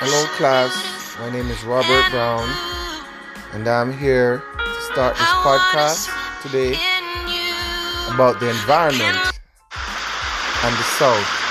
Hello, class. My name is Robert Brown, and I'm here to start this podcast today about the environment and the South.